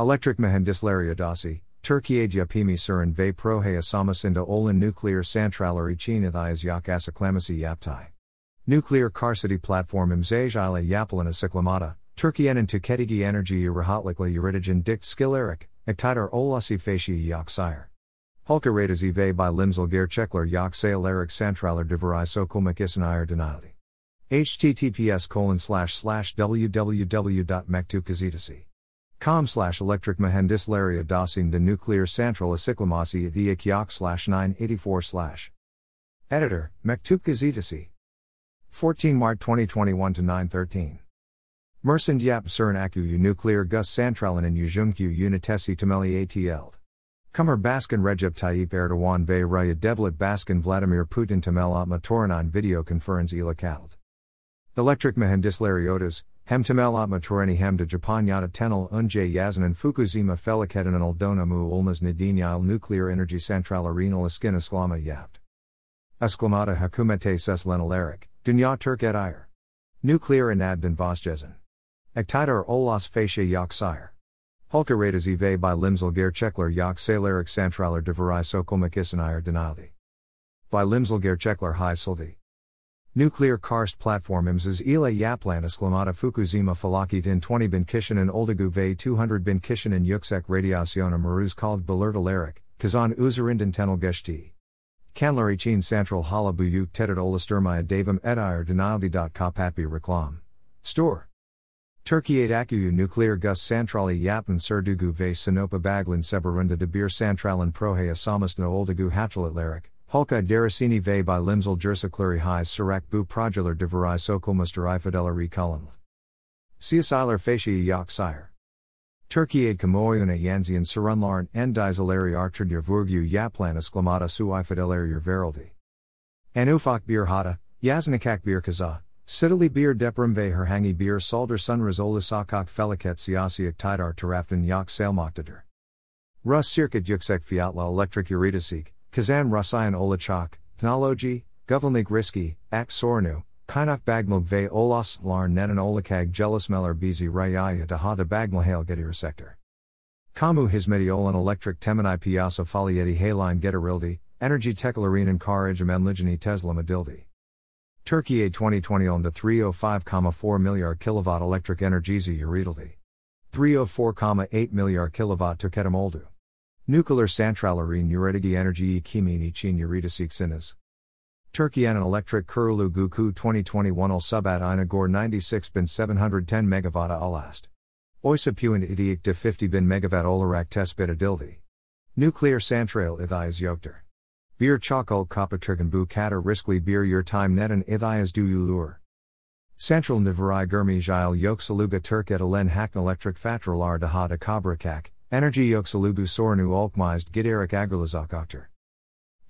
Elektrik Mühendisleri Odası, Türkiye Yapimi Surin ve proje asamasında olan nükleer santraller için iddias yak açıklaması yaptı. Nükleer Karşıtı Platform imzayla yapılan açıklamada, Türkiye'nin tüketici enerjiyi rahatlıkla üreticin dik skillerik, iktidar olası faşiyi yak sayar. Halka ratısı ve by gerçekler yak sayılarak santraller divari sokulmak isinayar denildi. https colon slash slash www.mektupgazetesi.com slash electric mühendisleri odasında the nuclear central asiklaması the yok slash 984 slash. Editor, Mektup Gazetesi. 14 Mart 2021 to 913. Mersend yap cern Akkuyu nuclear gus santralen ujungku unitesi temeli atl. Kumar Baskin Recep Tayyip Erdoğan ve Raya Devlet Baskin Vladimir Putin temel atma toranan video conference kalt. Elektrik Mühendisleri Odası, hem temel atma toreni hem de Japanyada tenel unje yazanan Fukushima feliketanın oldona mu ulmas nadinyal nuclear energy central arenal iskin islama yapt. Esklamada Hukumete Seslenalarik, Dünya Türk et Ayer. Nuclear inadden Vosjezen. Ektidar Olas Facia Yok Sire. Hulka Radazi by Limsel Gerçekler Yok Saylarik Santraler Divari Sokulmak Isinayer Denali. By Limsel Gerçekler High Silvi. Nükleer Karşıtı Platform imzes ile yaplan esklamada Fukushima falakit in 20 bin kişinin oldugu ve 200 bin kishin and yüksek radiaciona maruz called kaldı belirtilerek, kazan üzerinden tenel geçti. Kanlar için Central hala büyük tehdit oluşturmaya devam ediyor denildi. Kapatbi reklam. Store. Türkiye aküyü nükleer gus santrali yapan serdugu ve sinopa baglin seberunda de bir santralin prohe asamasna oldugu hatchalatlarik, hulka derisini ve by limsel jersakleri high sirak bu progelar divari sokulmuster ifideleri kalın. Siasiler facia yok sire. Türkiye kamuoyuna yanzian sarunlarn endizeleri artırdır vurgu yaplan esklamada su ifideleri verildi. En ufak bir hata, yaznikak bir kaza, Sidali bir deprem ve herhangi bir salder sunraz olasakak feliket siyasi iktidar taraftan yok sailmaktadır. Rus circuit yüksek fiyatla elektrik üretisik, kazan rusayan olacak, teknoloji, governlik riski, ak sorunu, kaynak bagmog ve olaslar neden olakag gelismeler bizi rayaya daha da bagmahale getirecektir. Kamu hizmeti olan elektrik temini piyasa faaliyeti haline getirildi, enerji teklarinin karajamenligini teslim edildi. Türkiye 2020 on 305,4 milyar kilowatt electric enerjisi üretildi. 304,8 milyar kilowatt tüketim oldu. Nuclear santrallerin üretigi enerjiyi kimin için üreteceksiniz. Türkiye'nin elektrik kurulu guku 2021 ol subat ina gor 96.710 megawatt alast. Oysa puin idiik de 50 bin megawatt olarak tespit edildi. Nuclear santral ithias yoktur. Bir çakal kapatırgan bu kadar riskli bir yer time neden ithias du ulur. Central nivari germi yok saluga Türk et alen hakn electric fatralar daha da kabrakak, enerji yoksalugu sorunu olkmized giderik agrilazakoktur.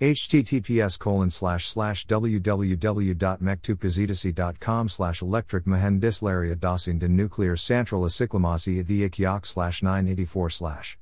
https colon slash slash www.mektupgazetesi.com slash electric mühendisleri dasin de nuclear central asiklamasi the slash 984 slash